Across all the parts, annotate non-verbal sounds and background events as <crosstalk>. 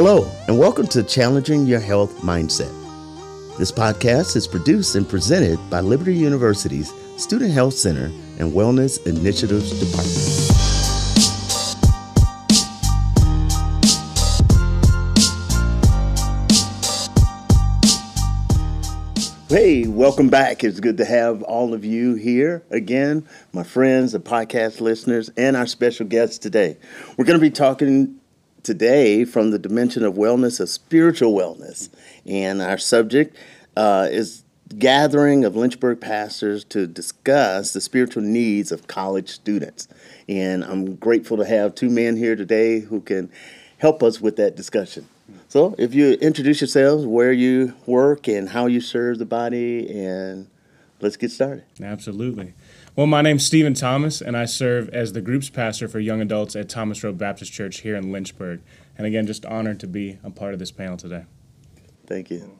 Hello, and welcome to Challenging Your Health Mindset. This podcast is produced and presented by Liberty University's Student Health Center and Wellness Initiatives Department. Hey, welcome back. It's good to have all of you here again, my friends, the podcast listeners, and our special guests today. We're going to be talking today from the dimension of wellness, of spiritual wellness. And our subject uh, is gathering of Lynchburg pastors to discuss the spiritual needs of college students. And I'm grateful to have two men here today who can help us with that discussion. So, if you introduce yourselves, where you work, and how you serve the body, and let's get started. Absolutely. Well, my name's Stephen Thomas, and I serve as the group's pastor for young adults at Thomas Road Baptist Church here in Lynchburg. And again, just honored to be a part of this panel today. Thank you.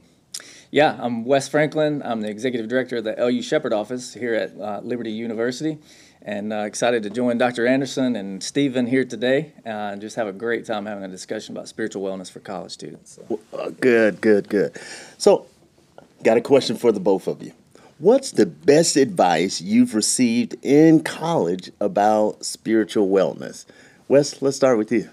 Yeah, I'm Wes Franklin. I'm the executive director of the LU Shepherd office here at uh, Liberty University and uh, excited to join Dr. Anderson and Stephen here today uh, and just have a great time having a discussion about spiritual wellness for college students. So. Uh, good, good, good. So, got a question for the both of you. What's the best advice you've received in college about spiritual wellness? Wes, let's start with you.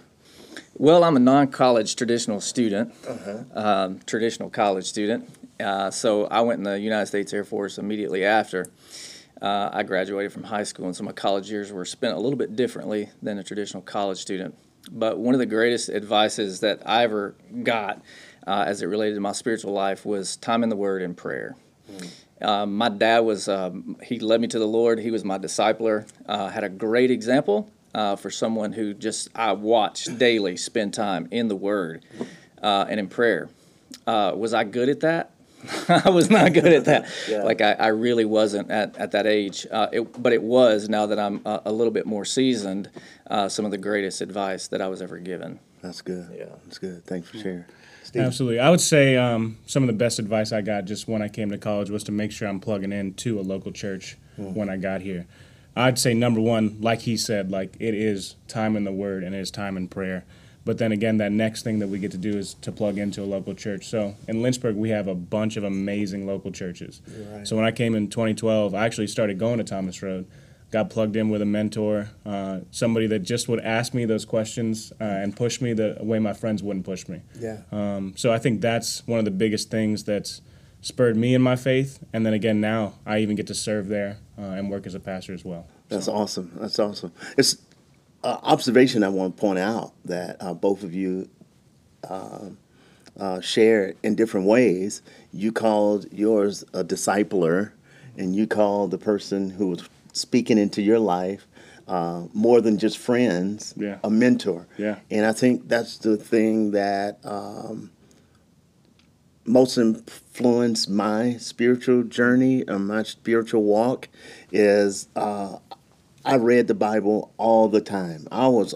Well, I'm a non college traditional student, uh-huh. um, traditional college student. Uh, so I went in the United States Air Force immediately after. Uh, I graduated from high school, and so my college years were spent a little bit differently than a traditional college student. But one of the greatest advices that I ever got uh, as it related to my spiritual life was time in the Word and prayer. Mm. Um, my dad was, um, he led me to the Lord. He was my discipler, uh, had a great example uh, for someone who just, I watched daily spend time in the Word uh, and in prayer. Uh, was I good at that? <laughs> I was not good at that. yeah. Like I, I, really wasn't at, at that age. Uh, it, but it was now that I'm a, a little bit more seasoned. Uh, some of the greatest advice that I was ever given. That's good. Yeah, that's good. Thanks for sharing. Steve? Absolutely. I would say um, some of the best advice I got just when I came to college was to make sure I'm plugging into a local church mm. when I got here. I'd say number one, like he said, like it is time in the Word and it is time in prayer. But then again, that next thing that we get to do is to plug into a local church. So in Lynchburg, we have a bunch of amazing local churches. Right. So when I came in 2012, I actually started going to Thomas Road. Got plugged in with a mentor, uh, somebody that just would ask me those questions uh, and push me the way my friends wouldn't push me. Yeah. Um, so I think that's one of the biggest things that's spurred me in my faith. And then again, now I even get to serve there uh, and work as a pastor as well. That's so. awesome. That's awesome. It's uh, observation I want to point out that uh, both of you uh, uh, shared in different ways. You called yours a discipler, and you called the person who was speaking into your life uh, more than just friends, yeah. a mentor. Yeah. And I think that's the thing that um, most influenced my spiritual journey, uh, my spiritual walk, is uh, I read the Bible all the time. I was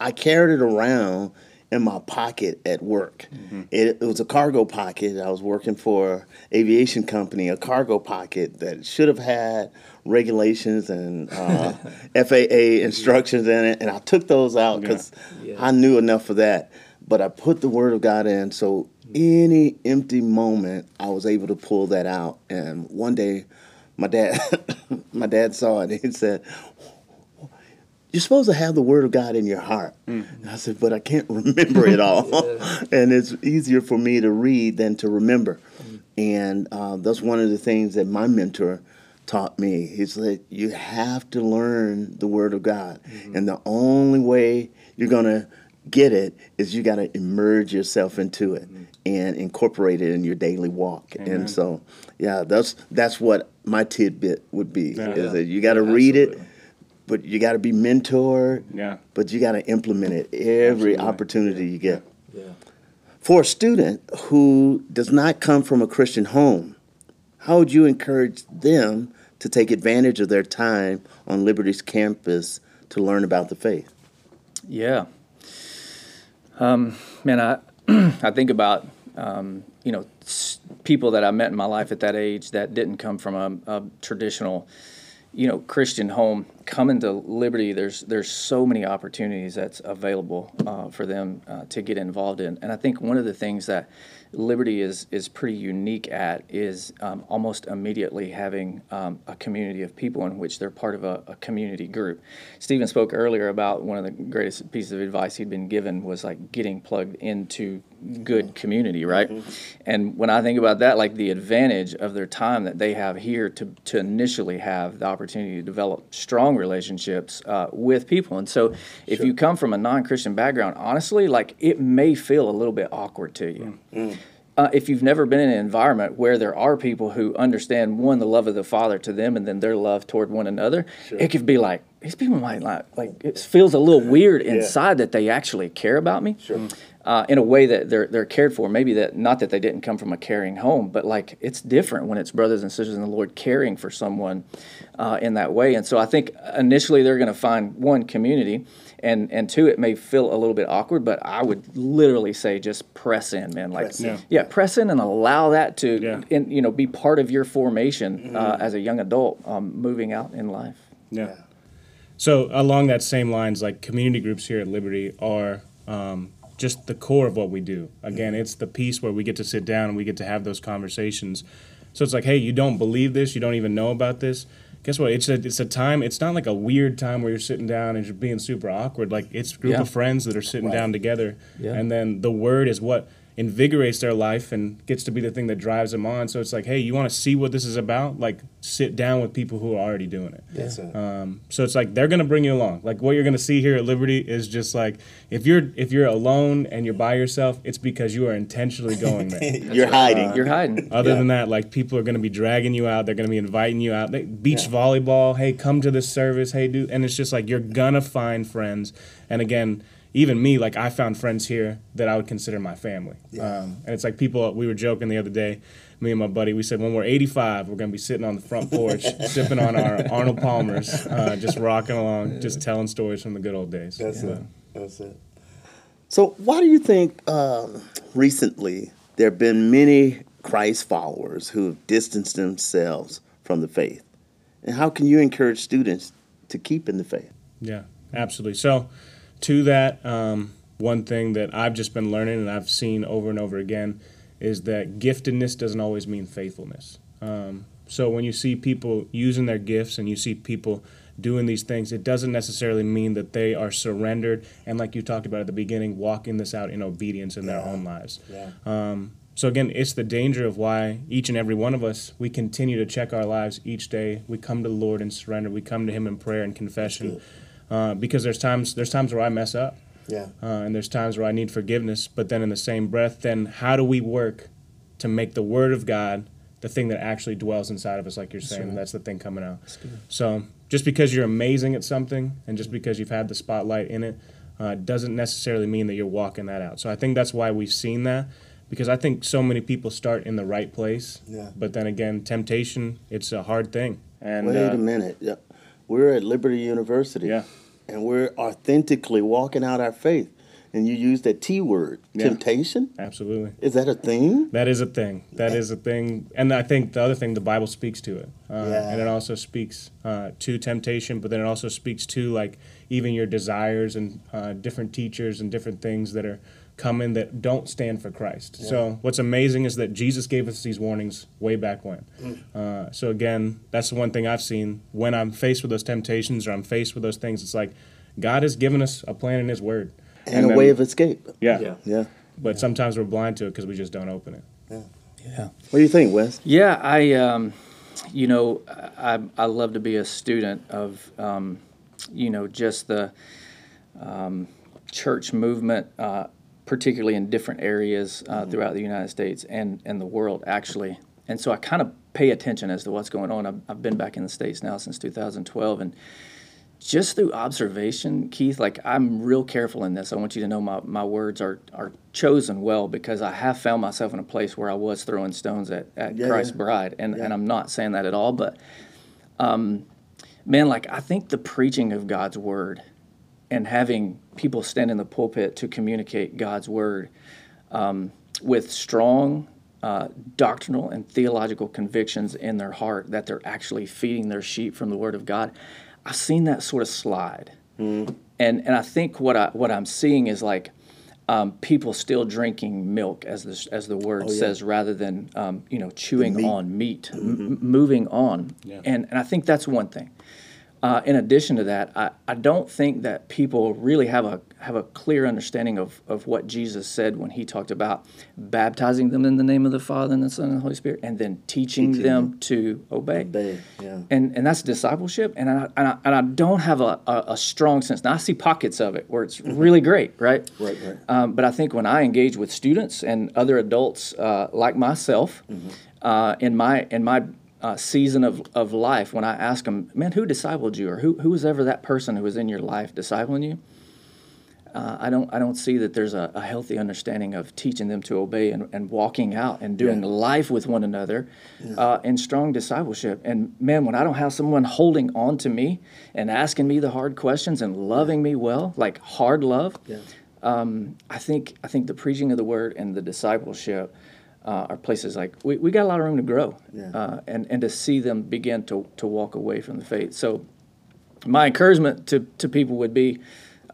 I carried it around in my pocket at work. Mm-hmm. It, it, was a cargo pocket. I was working for aviation company, a cargo pocket that should have had regulations and uh, <laughs> FAA instructions in it, and I took those out because yeah. yeah. I knew enough for that. But I put the Word of God in, so any empty moment, I was able to pull that out. And one day, my dad <laughs> my dad saw it and he said you're supposed to have the word of God in your heart. Mm-hmm. I said, but I can't <laughs> remember it all. <laughs> yeah. And it's easier for me to read than to remember. Mm-hmm. And uh, that's one of the things that my mentor taught me. He said, you have to learn the word of God. Mm-hmm. And the only way you're going to get it is you got to immerse yourself into it mm-hmm. and incorporate it in your daily walk. Amen. And so, yeah, that's that's what my tidbit would be yeah, is that you got to read it, but you got to be mentored. Yeah. But you got to implement it every Absolutely. opportunity you get. Yeah. For a student who does not come from a Christian home, how would you encourage them to take advantage of their time on Liberty's campus to learn about the faith? Yeah. Um, man, I <clears throat> I think about um, you know people that I met in my life at that age that didn't come from a, a traditional you know, Christian home, coming to Liberty, there's there's so many opportunities that's available uh, for them uh, to get involved in, and I think one of the things that Liberty is is pretty unique at is um, almost immediately having um, a community of people in which they're part of a, a, community group. Stephen spoke earlier about one of the greatest pieces of advice he'd been given was like getting plugged into good community, right? Mm-hmm. And when I think about that, like the advantage of their time that they have here to to initially have the opportunity to develop strong relationships uh, with people. And so, if sure. you come from a non-Christian background, honestly, like it may feel a little bit awkward to you. Mm-hmm uh, if you've never been in an environment where there are people who understand one the love of the father to them and then their love toward one another sure. it could be like these people might like like it feels a little weird inside yeah. that they actually care about me sure. uh, in a way that they're they're cared for maybe that not that they didn't come from a caring home but like it's different when it's brothers and sisters in the lord caring for someone uh, in that way and so i think initially they're going to find one community and and two, it may feel a little bit awkward, but I would literally say just press in, man. Like, yeah. yeah. press in and allow that to, yeah. in, you know, be part of your formation uh, mm-hmm. uh, as a young adult, um, moving out in life. Yeah. So along that same lines, like community groups here at Liberty are um, just the core of what we do. Again, mm-hmm. it's the piece where we get to sit down and we get to have those conversations. So it's like, hey, you don't believe this, you don't even know about this guess what? It's a it's a time. It's not like a weird time where you're sitting down and you're being super awkward. Like it's a group yeah. of friends that are sitting right. down together, yeah. and then the word is what invigorates their life and gets to be the thing that drives them on. So it's like, hey, you want to see what this is about? Like, sit down with people who are already doing it. That's it. Um, so it's like they're gonna bring you along. Like what you're gonna see here at Liberty is just like if you're if you're alone and you're by yourself, it's because you are intentionally going there. <laughs> you're hiding. Uh, you're hiding. Other yeah. than that, like people are gonna be dragging you out. They're gonna be inviting you out. They, beach yeah. volleyball. Hey, come to this service. Hey, do. And it's just like you're gonna find friends. And again even me, like I found friends here that I would consider my family. Yeah. Um, and it's like people, we were joking the other day, me and my buddy, we said when we're 85, we're going to be sitting on the front porch, <laughs> sipping on our Arnold Palmers, uh, just rocking along, yeah. just telling stories from the good old days. That's yeah. it. That's it. So, why do you think um, recently there have been many Christ followers who have distanced themselves from the faith? And how can you encourage students to keep in the faith? Yeah, absolutely. So, to that, um, one thing that I've just been learning and I've seen over and over again is that giftedness doesn't always mean faithfulness. Um, so when you see people using their gifts and you see people doing these things, it doesn't necessarily mean that they are surrendered and, like you talked about at the beginning, walking this out in obedience in yeah. their own lives. Yeah. Um, so again, it's the danger of why each and every one of us we continue to check our lives each day. We come to the Lord and surrender. We come to Him in prayer and confession uh, because there's times there's times where I mess up. Yeah. Uh, and there's times where I need forgiveness, but then in the same breath, then how do we work to make the Word of God the thing that actually dwells inside of us, like you're saying? That's, that's the thing coming out. So just because you're amazing at something, and just because you've had the spotlight in it, uh, doesn't necessarily mean that you're walking that out. So I think that's why we've seen that because I think so many people start in the right place. Yeah. But then again, temptation, it's a hard thing. And wait uh, a minute. Yeah. We're at Liberty University. Yeah and we're authentically walking out our faith. And you use that T word, yeah. temptation. Absolutely. Is that a thing? That is a thing. That is a thing. And I think the other thing, the Bible speaks to it. Uh, yeah. And it also speaks uh, to temptation, but then it also speaks to like even your desires and uh, different teachers and different things that are coming that don't stand for Christ. Yeah. So what's amazing is that Jesus gave us these warnings way back when. Mm. Uh, so again, that's the one thing I've seen when I'm faced with those temptations or I'm faced with those things. It's like God has given us a plan in His Word and, and a then, way of escape. Yeah, yeah. yeah. But yeah. sometimes we're blind to it because we just don't open it. Yeah. Yeah. What do you think, Wes? Yeah, I, um, you know, I, I love to be a student of, um, you know, just the um, church movement. Uh, particularly in different areas uh, mm-hmm. throughout the United States and, and the world, actually. And so I kind of pay attention as to what's going on. I've, I've been back in the States now since 2012. And just through observation, Keith, like I'm real careful in this. I want you to know my, my words are, are chosen well because I have found myself in a place where I was throwing stones at, at yeah, Christ's yeah. bride. And, yeah. and I'm not saying that at all, but um, man, like I think the preaching of God's word and having people stand in the pulpit to communicate God's word um, with strong uh, doctrinal and theological convictions in their heart that they're actually feeding their sheep from the Word of God. I've seen that sort of slide, and and I think what I what I'm seeing is like um, people still drinking milk, as the as the word says, rather than um, you know chewing on meat, m- moving on, and and I think that's one thing. Uh, in addition to that, I, I don't think that people really have a have a clear understanding of, of what Jesus said when he talked about baptizing them in the name of the Father and the Son and the Holy Spirit, and then teaching, them to obey. Obey, yeah. And and that's discipleship. And I, and I, and I don't have a, a, a strong sense. Now I see pockets of it where it's really great, right? Right, right. Um, but I think when I engage with students and other adults uh, like myself, uh, in my in my uh, season of, of life, when I ask them, man, who discipled you, or who who was ever that person who was in your life discipling you? Uh, I don't I don't see that there's a, a healthy understanding of teaching them to obey and, and walking out and doing life with one another uh, in strong discipleship. And man, when I don't have someone holding on to me and asking me the hard questions and loving me well, like hard love, um, I think I think the preaching of the word and the discipleship uh, are places like we, we got a lot of room to grow uh, and and to see them begin to to walk away from the faith. So my encouragement to to people would be.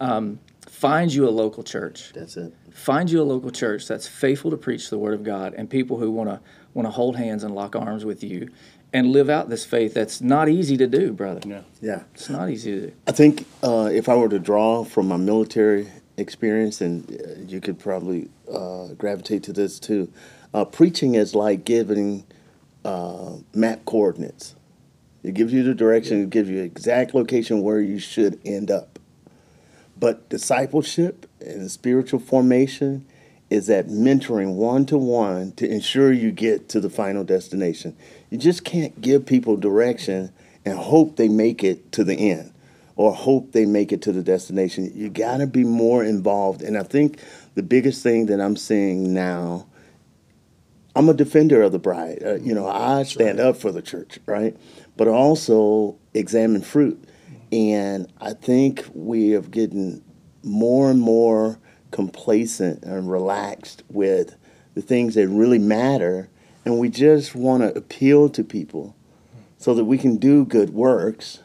Um, find you a local church That's it. find you a local church that's faithful to preach the word of God and people who want to want to hold hands and lock arms with you and live out this faith that's not easy to do, brother. Yeah. Yeah. It's not easy to do. I think uh, if I were to draw from my military experience, and uh, you could probably uh, gravitate to this too, uh, preaching is like giving uh, map coordinates. It gives you the direction, it gives you exact location where you should end up. But discipleship and spiritual formation is that mentoring one to one to ensure you get to the final destination. You just can't give people direction and hope they make it to the end or hope they make it to the destination. You got to be more involved. And I think the biggest thing that I'm seeing now, I'm a defender of the bride. Uh, you know, I stand up for the church, right? But also examine fruit. And I think we have getting more and more complacent and relaxed with the things that really matter. And we just want to appeal to people so that we can do good works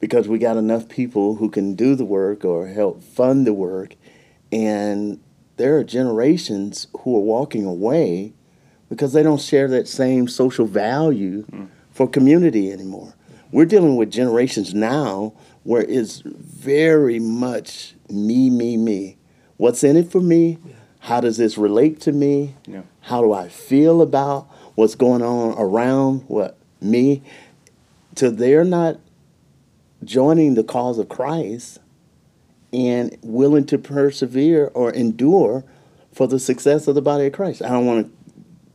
because we got enough people who can do the work or help fund the work. And there are generations who are walking away because they don't share that same social value mm. for community anymore. We're dealing with generations now where it's very much me, me, me. What's in it for me? How does this relate to me? Yeah. How do I feel about what's going on around what me? So they're not joining the cause of Christ and willing to persevere or endure for the success of the body of Christ. I don't want to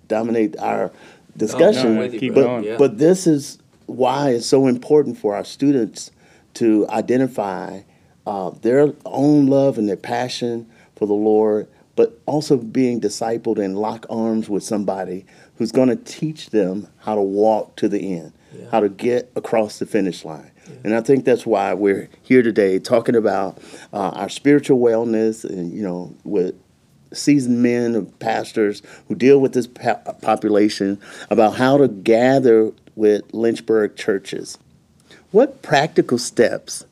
dominate our discussion, no, with you, but, yeah. but this is why it's so important for our students to identify uh, their own love and their passion for the Lord, but also being discipled and lock arms with somebody who's going to teach them how to walk to the end, how to get across the finish line. And I think that's why we're here today talking about uh, our spiritual wellness and, you know, with seasoned men and pastors who deal with this population about how to gather with Lynchburg churches. What practical steps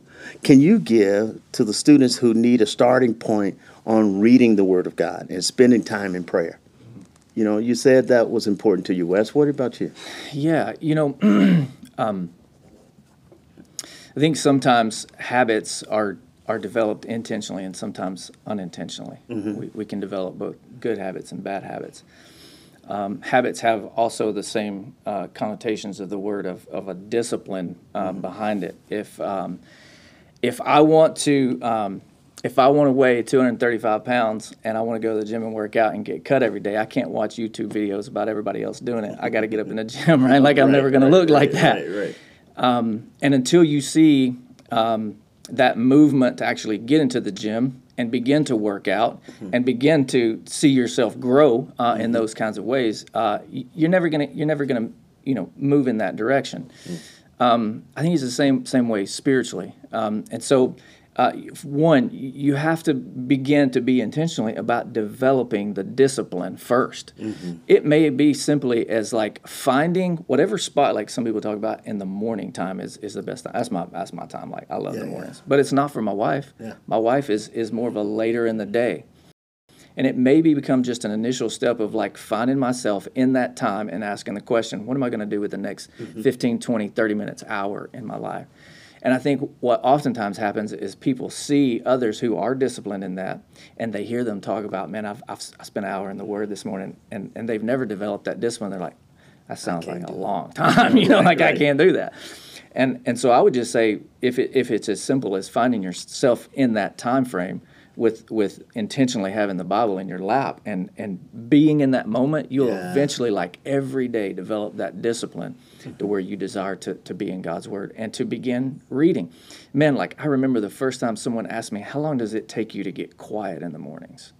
can you give to the students who need a starting point on reading the Word of God and spending time in prayer? You know, you said that was important to you, Wes. What about you? Yeah, you know, <clears throat> um, I think sometimes habits are are developed intentionally and sometimes unintentionally. We, we can develop both good habits and bad habits. Um, habits have also the same uh, connotations of the word of, of a discipline uh, behind it. If um, if I want to um, if I want to weigh 235 pounds and I want to go to the gym and work out and get cut every day, I can't watch YouTube videos about everybody else doing it. I got to get up in the gym, <laughs> right? Like I'm never going to look like that. Right, right. And until you see um, that movement to actually get into the gym and begin to work out and begin to see yourself grow uh, in those kinds of ways, uh, you're never gonna you're never gonna you know move in that direction. Um, I think it's the same same way spiritually, um, and so uh, one, you have to begin to be intentionally about developing the discipline 1st Mm-hmm. It may be simply as like finding whatever spot, like some people talk about in the morning time is, is the best time. That's my that's my time. Like I love Yeah, the yeah. mornings, but it's not for my wife. Yeah. My wife is is more of a later in the day. And it maybe become just an initial step of like finding myself in that time and asking the question, what am I going to do with the next 15, 20, 30 minutes, hour in my life? And I think what oftentimes happens is people see others who are disciplined in that and they hear them talk about, man, I've, I've I spent an hour in the Word this morning and, and they've never developed that discipline. They're like, that sounds like a long <laughs> time, you know, like I can't do that. And, and so I would just say if, it, if it's as simple as finding yourself in that time frame, with with intentionally having the Bible in your lap and and being in that moment, you'll Yeah. eventually like every day develop that discipline to where you desire to to be in God's word and to begin reading. Man, like I remember the first time someone asked me, "How long does it take you to get quiet in the mornings?"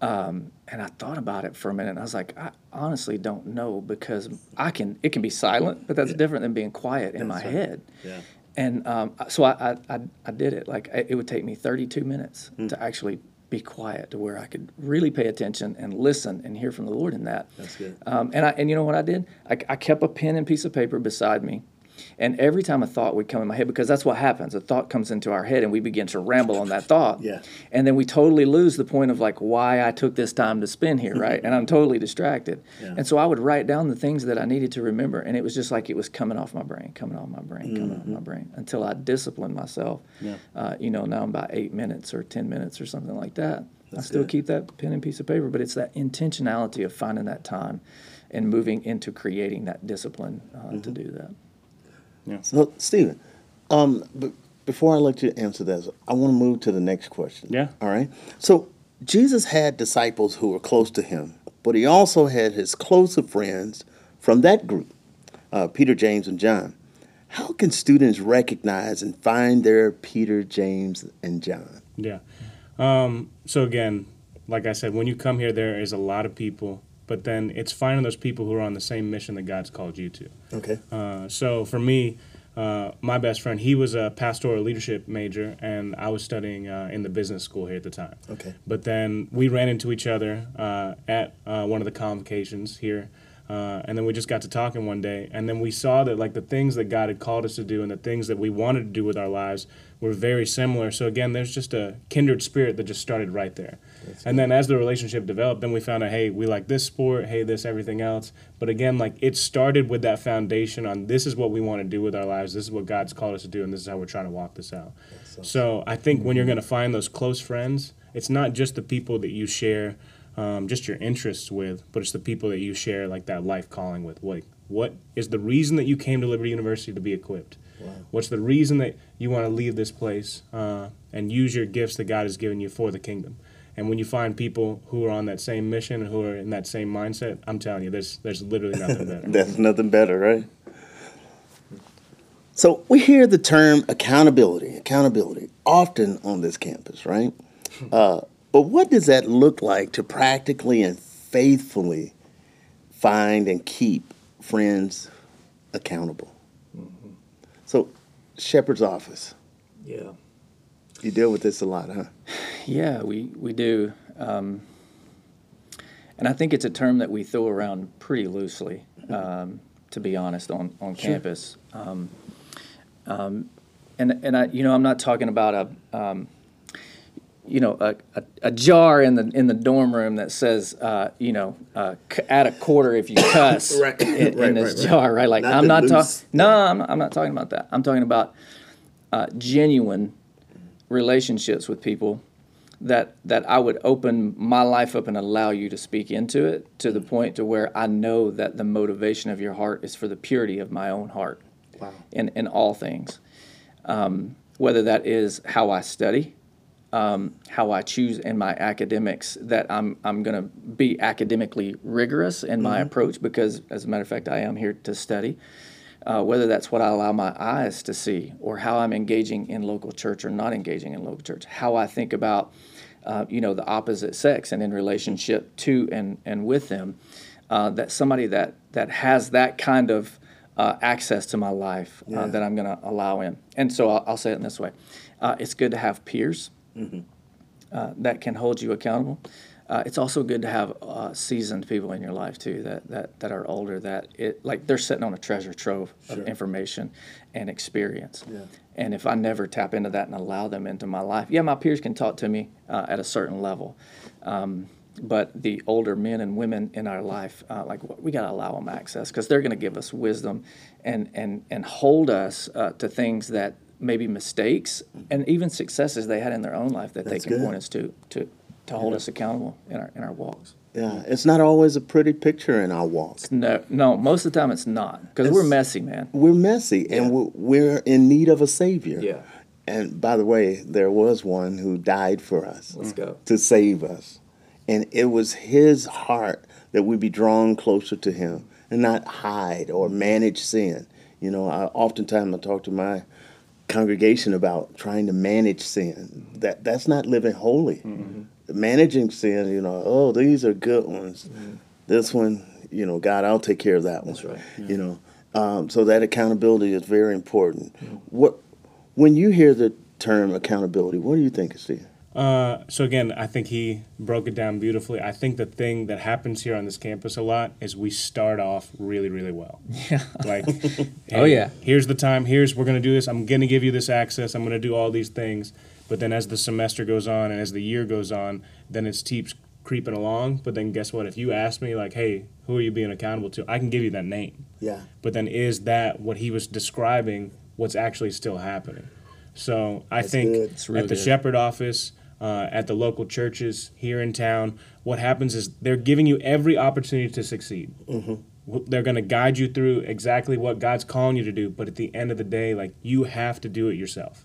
Um, and I thought about it for a minute. And I was like, I honestly don't know because I can. It can be silent, but that's different than being quiet in my head. Yeah. And um, so I, I, I, did it. Like it would take me 32 minutes Hmm. to actually be quiet to where I could really pay attention and listen and hear from the Lord in that. That's good. Um, and I and you know what I did? I, I kept a pen and piece of paper beside me. And every time a thought would come in my head, because that's what happens, a thought comes into our head and we begin to ramble on that thought. Yeah. And then we totally lose the point of like why I took this time to spend here, right? and I'm totally distracted. Yeah. And so I would write down the things that I needed to remember. And it was just like it was coming off my brain, coming off my brain, coming off my brain until I disciplined myself. Mm-hmm. Yeah. Uh, you know, now I'm about eight minutes or 10 minutes or something like that. That's I still good. keep that pen and piece of paper, but it's that intentionality of finding that time and moving into creating that discipline uh, Mm-hmm. to do that. So, Stephen, um, b- before I let you answer this, I want to move to the next question. Yeah. All right. So, Jesus had disciples who were close to him, but he also had his closer friends from that group uh, Peter, James, and John. How can students recognize and find their Peter, James, and John? Yeah. Um, so again, like I said, when you come here, there is a lot of people, but then it's finding those people who are on the same mission that God's called you to. Okay. Uh, so for me, uh, my best friend, he was a pastoral leadership major, and I was studying uh, in the business school here at the time. Okay. But then we ran into each other uh, at uh, one of the convocations here, uh, and then we just got to talking one day, and then we saw that like the things that God had called us to do and the things that we wanted to do with our lives were very similar. So again, there's just a kindred spirit that just started right there. And then as the relationship developed, then we found out, hey, we like this sport, hey, this everything else. But again, like it started with that foundation on this is what we want to do with our lives, this is what God's called us to do, and this is how we're trying to walk this out. So I think when you're going to find those close friends, it's not just the people that you share um, just your interests with, but it's the people that you share like that life calling with. What what is the reason that you came to Liberty University to be equipped? What's the reason that you want to leave this place uh, and use your gifts that God has given you for the kingdom? And when you find people who are on that same mission and who are in that same mindset, I'm telling you, there's there's literally nothing better. <laughs> That's nothing better, right? So we hear the term accountability, accountability, often on this campus, right? Uh, but what does that look like to practically and faithfully find and keep friends accountable? So, Shepherd's office, Yeah. You deal with this a lot, huh? Yeah, we, we do. Um, and I think it's a term that we throw around pretty loosely, um, to be honest, on, on campus. Um, um, and, and I, you know, I'm not talking about a, um, you know, a, a, a jar in the in the dorm room that says, uh, you know, uh, c- add a quarter if you <coughs> cuss Right, in, in this right, right. jar, right? Like Not I'm not talking. No, I'm not, I'm not talking about that. I'm talking about uh, genuine relationships with people that that I would open my life up and allow you to speak into it to the point to where I know that the motivation of your heart is for the purity of my own heart Wow. in, in all things. Um, whether that is how I study, um, how I choose in my academics, that I'm, I'm going to be academically rigorous in my approach because, as a matter of fact, I am here to study. Uh, whether that's what I allow my eyes to see, or how I'm engaging in local church or not engaging in local church, how I think about, uh, you know, the opposite sex and in relationship to and and with them, uh, that somebody that that has that kind of uh, access to my life uh, Yeah. that I'm going to allow in. And so I'll, I'll say it in this way: uh, it's good to have peers uh, that can hold you accountable. Uh, it's also good to have uh, seasoned people in your life too that, that, that are older that it like they're sitting on a treasure trove Sure. of information and experience. Yeah. And if I never tap into that and allow them into my life, yeah, my peers can talk to me uh, at a certain level, um, but the older men and women in our life, uh, like we got to allow them access because they're going to give us wisdom and and and hold us uh, to things that maybe mistakes and even successes they had in their own life that That's they can good. point us to to to hold us accountable in our in our walks. Yeah, it's not always a pretty picture in our walk. No, no, most of the time it's not because we're messy, man. We're messy and we're, we're in need of a savior. Yeah. And by the way, there was one who died for us Let's go. to save us. And it was his heart that we be drawn closer to him and not hide or manage sin. You know, I oftentimes I talk to my congregation about trying to manage sin. That that's not living holy. Mm-hmm. Managing sin, you know, oh, these are good ones. This one, you know, God, I'll take care of that one. That's right. You know, um, so that accountability is very important. What when you hear the term accountability, what do you think, Steve? Uh, so again, I think he broke it down beautifully. I think the thing that happens here on this campus a lot is we start off really, really well. Yeah. Like, <laughs> Oh, yeah. Here's the time. Here's we're gonna do this. I'm gonna give you this access. I'm gonna do all these things. But then as the semester goes on and as the year goes on, then it keeps creeping along. But then guess what? If you ask me like, hey, who are you being accountable to? I can give you that name. Yeah. But then is that what he was describing? What's actually still happening? So I think really at the good. Shepherd office, uh, at the local churches here in town, what happens is they're giving you every opportunity to succeed. W- They're going to guide you through exactly what God's calling you to do, but at the end of the day, like you have to do it yourself.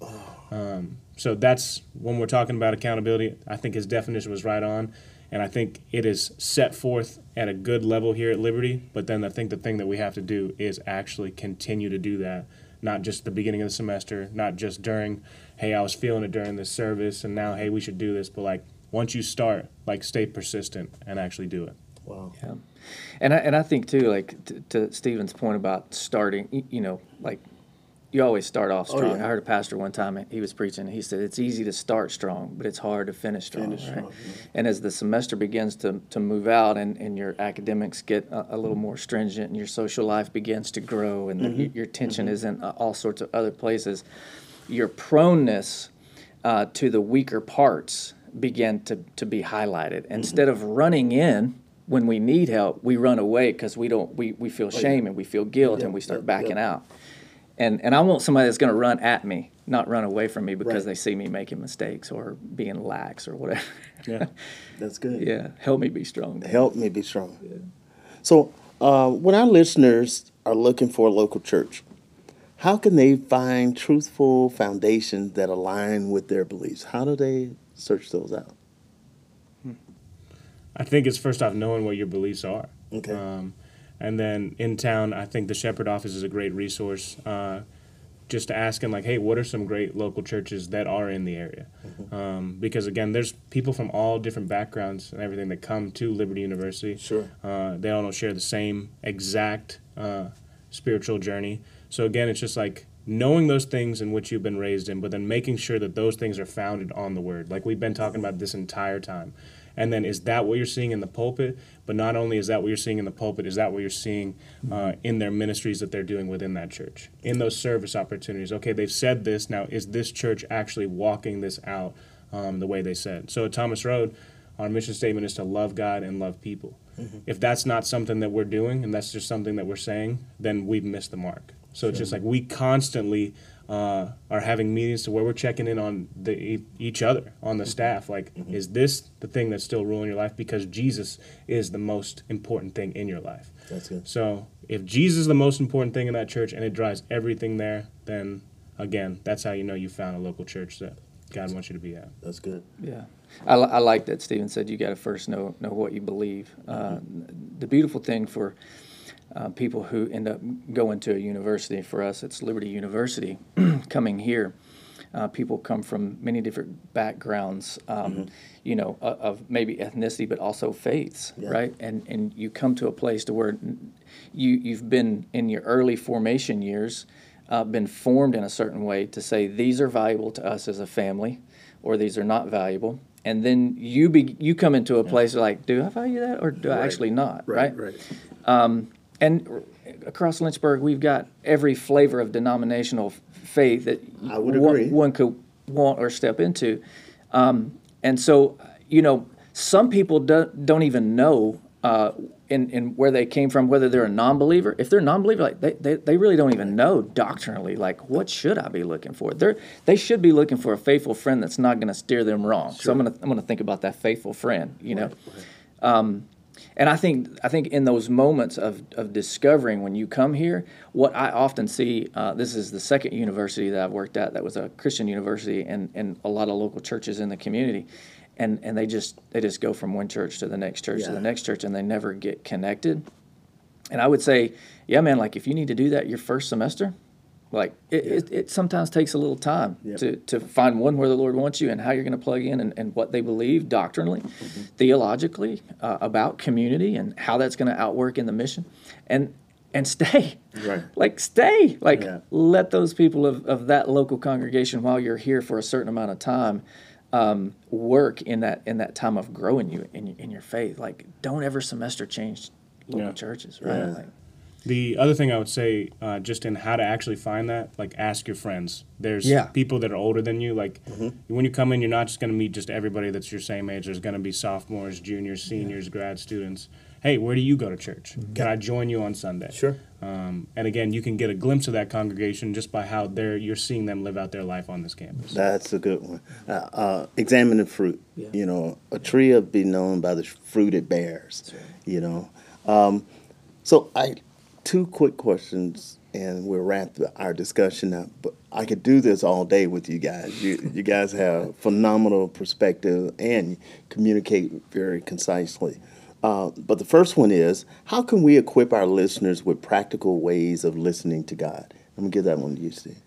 Um, so that's when we're talking about accountability. I think his definition was right on, and I think it is set forth at a good level here at Liberty. But then I think the thing that we have to do is actually continue to do that, not just the beginning of the semester, not just during, hey, I was feeling it during this service, and now hey, we should do this. But like once you start, like stay persistent and actually do it. Wow. Yeah, and I, and I think too, like to, to Stephen's point about starting, you know, like you always start off Oh, strong. yeah. I heard a pastor one time he was preaching. He said it's easy to start strong, but it's hard to finish strong. Finish right? strong, And as the semester begins to, to move out and, and your academics get a, a little more stringent and your social life begins to grow and Mm-hmm. the, your attention is in uh, all sorts of other places, your proneness uh, to the weaker parts begin to, to be highlighted. Mm-hmm. Instead of running in when we need help, we run away because we don't we, we feel shame and we feel guilt Yeah, and we start yeah, backing yeah. out. And and I want somebody that's going to run at me, not run away from me because Right. they see me making mistakes or being lax or whatever. <laughs> Yeah. That's good. yeah, help me be strong. Help me be strong. So, uh, when our listeners are looking for a local church, how can they find truthful foundations that align with their beliefs? How do they search those out? I think it's first off knowing what your beliefs are. Okay. Um, and then in town, I think the Shepherd office is a great resource. Uh, just asking like, hey, what are some great local churches that are in the area? Um, because again, there's people from all different backgrounds and everything that come to Liberty University. Sure. Uh, they all don't share the same exact uh, spiritual journey. So again, it's just like knowing those things in which you've been raised in, but then making sure that those things are founded on the Word, like we've been talking about this entire time. And then is that what you're seeing in the pulpit? But not only is that what you're seeing in the pulpit, is that what you're seeing uh, in their ministries that they're doing within that church, in those service opportunities? Okay, they've said this. Now, is this church actually walking this out um, the way they said? So at Thomas Road, our mission statement is to love God and love people. Mm-hmm. If that's not something that we're doing, and that's just something that we're saying, then we've missed the mark. So it's just like we constantly uh, are having meetings to where we're checking in on the e- each other on the mm-hmm. staff. Like, mm-hmm. is this the thing that's still ruling your life? Because Jesus is the most important thing in your life. That's good. So if Jesus is the most important thing in that church and it drives everything there, then again, that's how you know you found a local church that God wants you to be at. That's good. Yeah, I, I like that Stephen said you got to first know know what you believe. Uh, the beautiful thing for uh, people who end up going to a university, for us it's Liberty University, <clears throat> coming here. Uh, people come from many different backgrounds, um, you know, of, of maybe ethnicity, but also faiths, right? And and you come to a place to where you you've been in your early formation years, uh, been formed in a certain way to say these are valuable to us as a family, or these are not valuable. And then you be you come into a place like, do I value that, or do I actually not? Right. Right. And r- across Lynchburg, we've got every flavor of denominational f- faith that I would one, one could want or step into. Um, and so, you know, some people don't, don't even know uh, in, in where they came from, whether they're a non-believer. If they're a non-believer, like they, they, they really don't even know doctrinally, like what should I be looking for? They're, they should be looking for a faithful friend that's not going to steer them wrong. So I'm going to I'm going to think about that faithful friend, you know. Um, and I think I think in those moments of, of discovering when you come here, what I often see, uh, this is the second university that I've worked at that was a Christian university and, and a lot of local churches in the community. And and they just they just go from one church to the next church to the next church and they never get connected. And I would say, yeah, man, like if you need to do that your first semester, like it, it, it sometimes takes a little time Yep. to, to find one where the Lord wants you and how you're going to plug in and, and what they believe doctrinally, Mm-hmm. theologically, uh, about community and how that's going to outwork in the mission. And and stay. Right. <laughs> Like stay. Like Yeah. let those people of, of that local congregation while you're here for a certain amount of time um, work in that in that time of growing you in, your- in your faith. Like don't ever semester change local Yeah. churches, right? Yeah. Like, The other thing I would say, uh, just in how to actually find that, like ask your friends. There's Yeah. people that are older than you. Like when you come in, you're not just going to meet just everybody that's your same age. There's going to be sophomores, juniors, seniors, grad students. Hey, where do you go to church? Can I join you on Sunday? Sure. Um, and again, you can get a glimpse of that congregation just by how they're you're seeing them live out their life on this campus. That's a good one. Uh, uh, examine the fruit. Yeah. You know, a tree will be known by the fruit it bears. You know, um, so I two quick questions, and we'll wrap the, our discussion up. But I could do this all day with you guys. You, you guys have phenomenal perspective and communicate very concisely. Uh, but the first one is how can we equip our listeners with practical ways of listening to God? Let me give that one to you, Steve.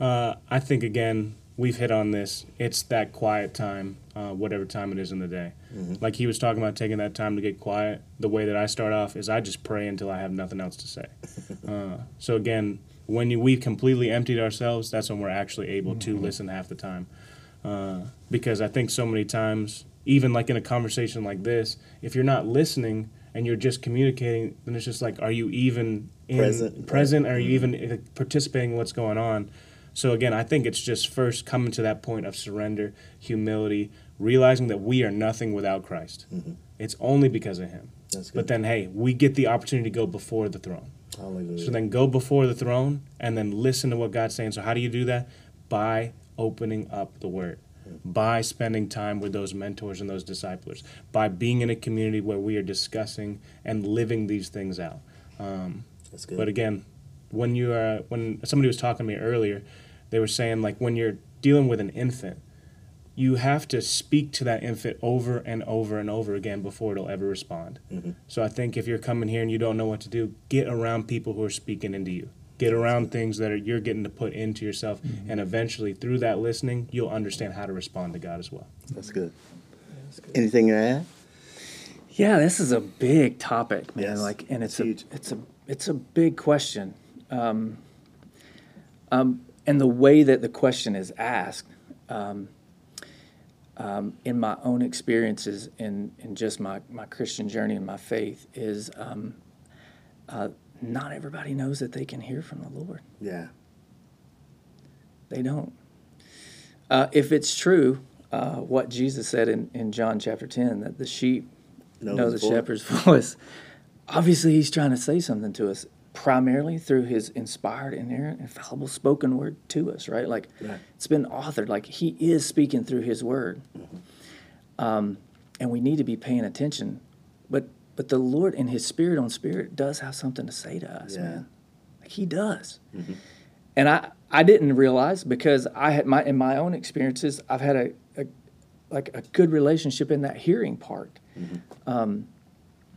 Uh, I think again we've hit on this. It's that quiet time, uh, whatever time it is in the day. Like he was talking about taking that time to get quiet. The way that I start off is I just pray until I have nothing else to say. <laughs> Uh, so again, when you, we've completely emptied ourselves, that's when we're actually able to listen half the time. Uh, because I think so many times, even like in a conversation like this, if you're not listening and you're just communicating, then it's just like, are you even in, Present, right. present? Are you even uh, participating in what's going on? So again, I think it's just first coming to that point of surrender, humility, realizing that we are nothing without Christ. It's only because of Him. That's good. But then, hey, we get the opportunity to go before the throne. Hallelujah. So then go before the throne and then listen to what God's saying. So how do you do that? By opening up the word. By spending time with those mentors and those disciples. By being in a community where we are discussing and living these things out. Um, That's good. but again, when you are when somebody was talking to me earlier, they were saying like when you're dealing with an infant, you have to speak to that infant over and over and over again before it'll ever respond. So I think if you're coming here and you don't know what to do, get around people who are speaking into you. Get around things that are you're getting to put into yourself, and eventually through that listening, you'll understand how to respond to God as well. That's good. Anything to add? Yeah, this is a big topic, man. Yes, Like, and it's, it's a huge. it's a it's a big question. Um, um, and the way that the question is asked, um, um, in my own experiences in in just my my Christian journey and my faith, is um, uh, not everybody knows that they can hear from the Lord. Yeah. They don't. Uh, if it's true, uh, what Jesus said in, in John chapter 10, that the sheep Know know the voice. shepherd's <laughs> voice, obviously he's trying to say something to us, primarily through his inspired, inerrant, infallible spoken word to us, right? Like Right. it's been authored, like he is speaking through his word. Um, and we need to be paying attention. But but the Lord in his spirit on spirit does have something to say to us, Yeah. man. Like he does and I I didn't realize because I had my in my own experiences I've had a, a like a good relationship in that hearing part, um,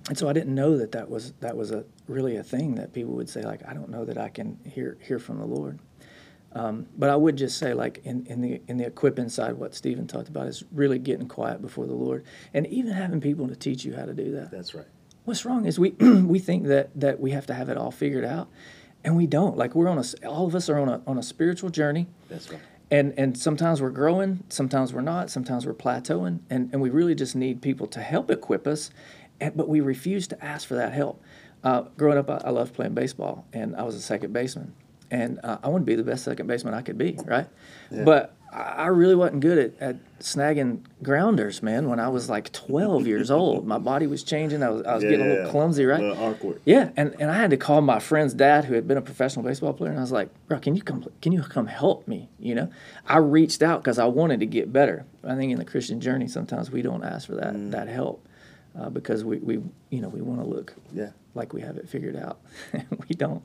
and so I didn't know that that was that was a really a thing that people would say like I don't know that I can hear hear from the Lord. Um, but I would just say, like in, in the in the equipping side, what Stephen talked about is really getting quiet before the Lord, and even having people to teach you how to do that. That's right. What's wrong is we <clears throat> we think that that we have to have it all figured out, and we don't. Like we're on a all of us are on a on a spiritual journey, That's right. and and sometimes we're growing, sometimes we're not, sometimes we're plateauing, and and we really just need people to help equip us, and, but we refuse to ask for that help. Uh, growing up, I, I loved playing baseball, and I was a second baseman, and uh, I wanted to be the best second baseman I could be, right? But I really wasn't good at, at snagging grounders, man. When I was like 12 years old, my body was changing. I was, I was getting a little clumsy, right? awkward. Yeah, and, and I had to call my friend's dad, who had been a professional baseball player, and I was like, "Bro, can you come? Can you come help me?" You know, I reached out because I wanted to get better. I think in the Christian journey, sometimes we don't ask for that that help uh, because we, we you know we want to look Yeah. like we have it figured out. <laughs> we don't.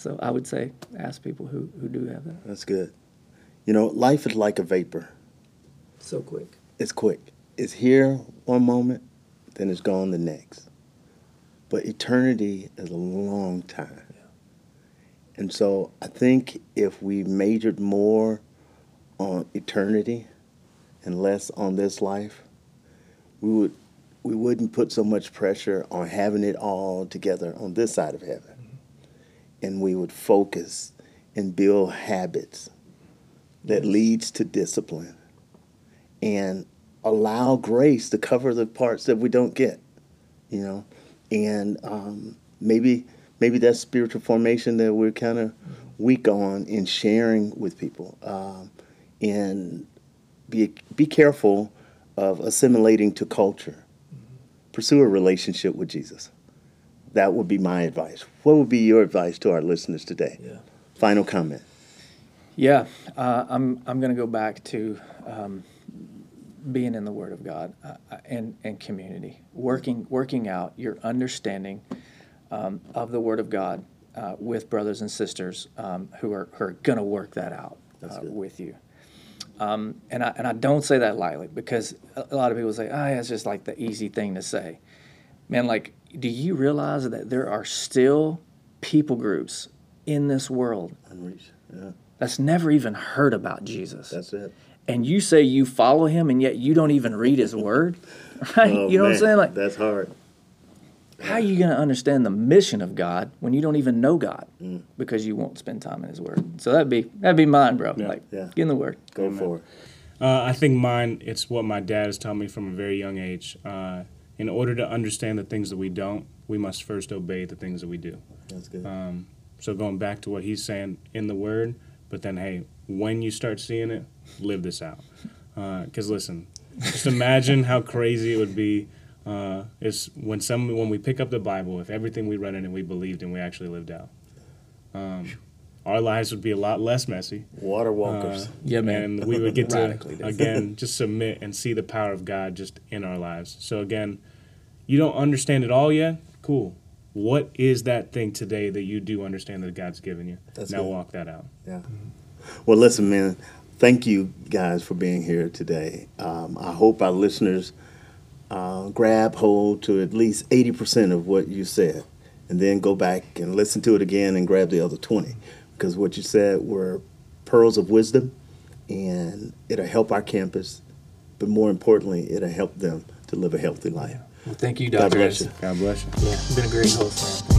So I would say ask people who, who do have that. That's good. You know, life is like a vapor. So quick. It's quick. It's here one moment, then it's gone the next. But eternity is a long time. And so I think if we majored more on eternity and less on this life, we would we wouldn't put so much pressure on having it all together on this side of heaven. And we would focus and build habits that leads to discipline and allow grace to cover the parts that we don't get, you know, and um, maybe maybe that's spiritual formation that we're kind of weak on in sharing with people, um, and be be careful of assimilating to culture. Pursue a relationship with Jesus. That would be my advice. What would be your advice to our listeners today? Yeah. Final comment. Yeah, uh, I'm I'm going to go back to um, being in the Word of God uh, uh, and and community, working working out your understanding um, of the Word of God uh, with brothers and sisters um, who are who are going to work that out uh, with you. Um, and I and I don't say that lightly because a lot of people say, "Oh, yeah, it's just like the easy thing to say." Man, like, do you realize that there are still people groups in this world Unreached. Yeah, that's never even heard about Jesus. that's it. and you say you follow him and yet you don't even read his word. <laughs> Right? Oh, you know what I'm saying? Like that's hard. how are you going to understand the mission of God when you don't even know God Mm. because you won't spend time in his word. So that'd be that'd be mine, bro. Like Yeah. get in the word. Go for it. Uh, I think mine, it's what my dad has taught me from a very young age. Uh, in order to understand the things that we don't, we must first obey the things that we do. That's good. Um, so going back to what he's saying in the word, but then hey, when you start seeing it, live this out. Because listen, just imagine how crazy it would be. Uh, is when some when we pick up the Bible, if everything we read in it we believed and we actually lived out, um, our lives would be a lot less messy. Water walkers. Uh, Yeah, man. And we would get to <laughs> again just submit and see the power of God just in our lives. So again, you don't understand it all yet. Cool. What is that thing today that you do understand that God's given you? That's now good. walk that out. yeah. Well, listen, man. Thank you guys for being here today. Um, I hope our listeners uh, grab hold to at least eighty percent of what you said, and then go back and listen to it again and grab the other twenty, because what you said were pearls of wisdom, and it'll help our campus, but more importantly, it'll help them to live a healthy life. Well, thank you, God Dr. bless you. God bless you. Yeah, you've been a great host, man.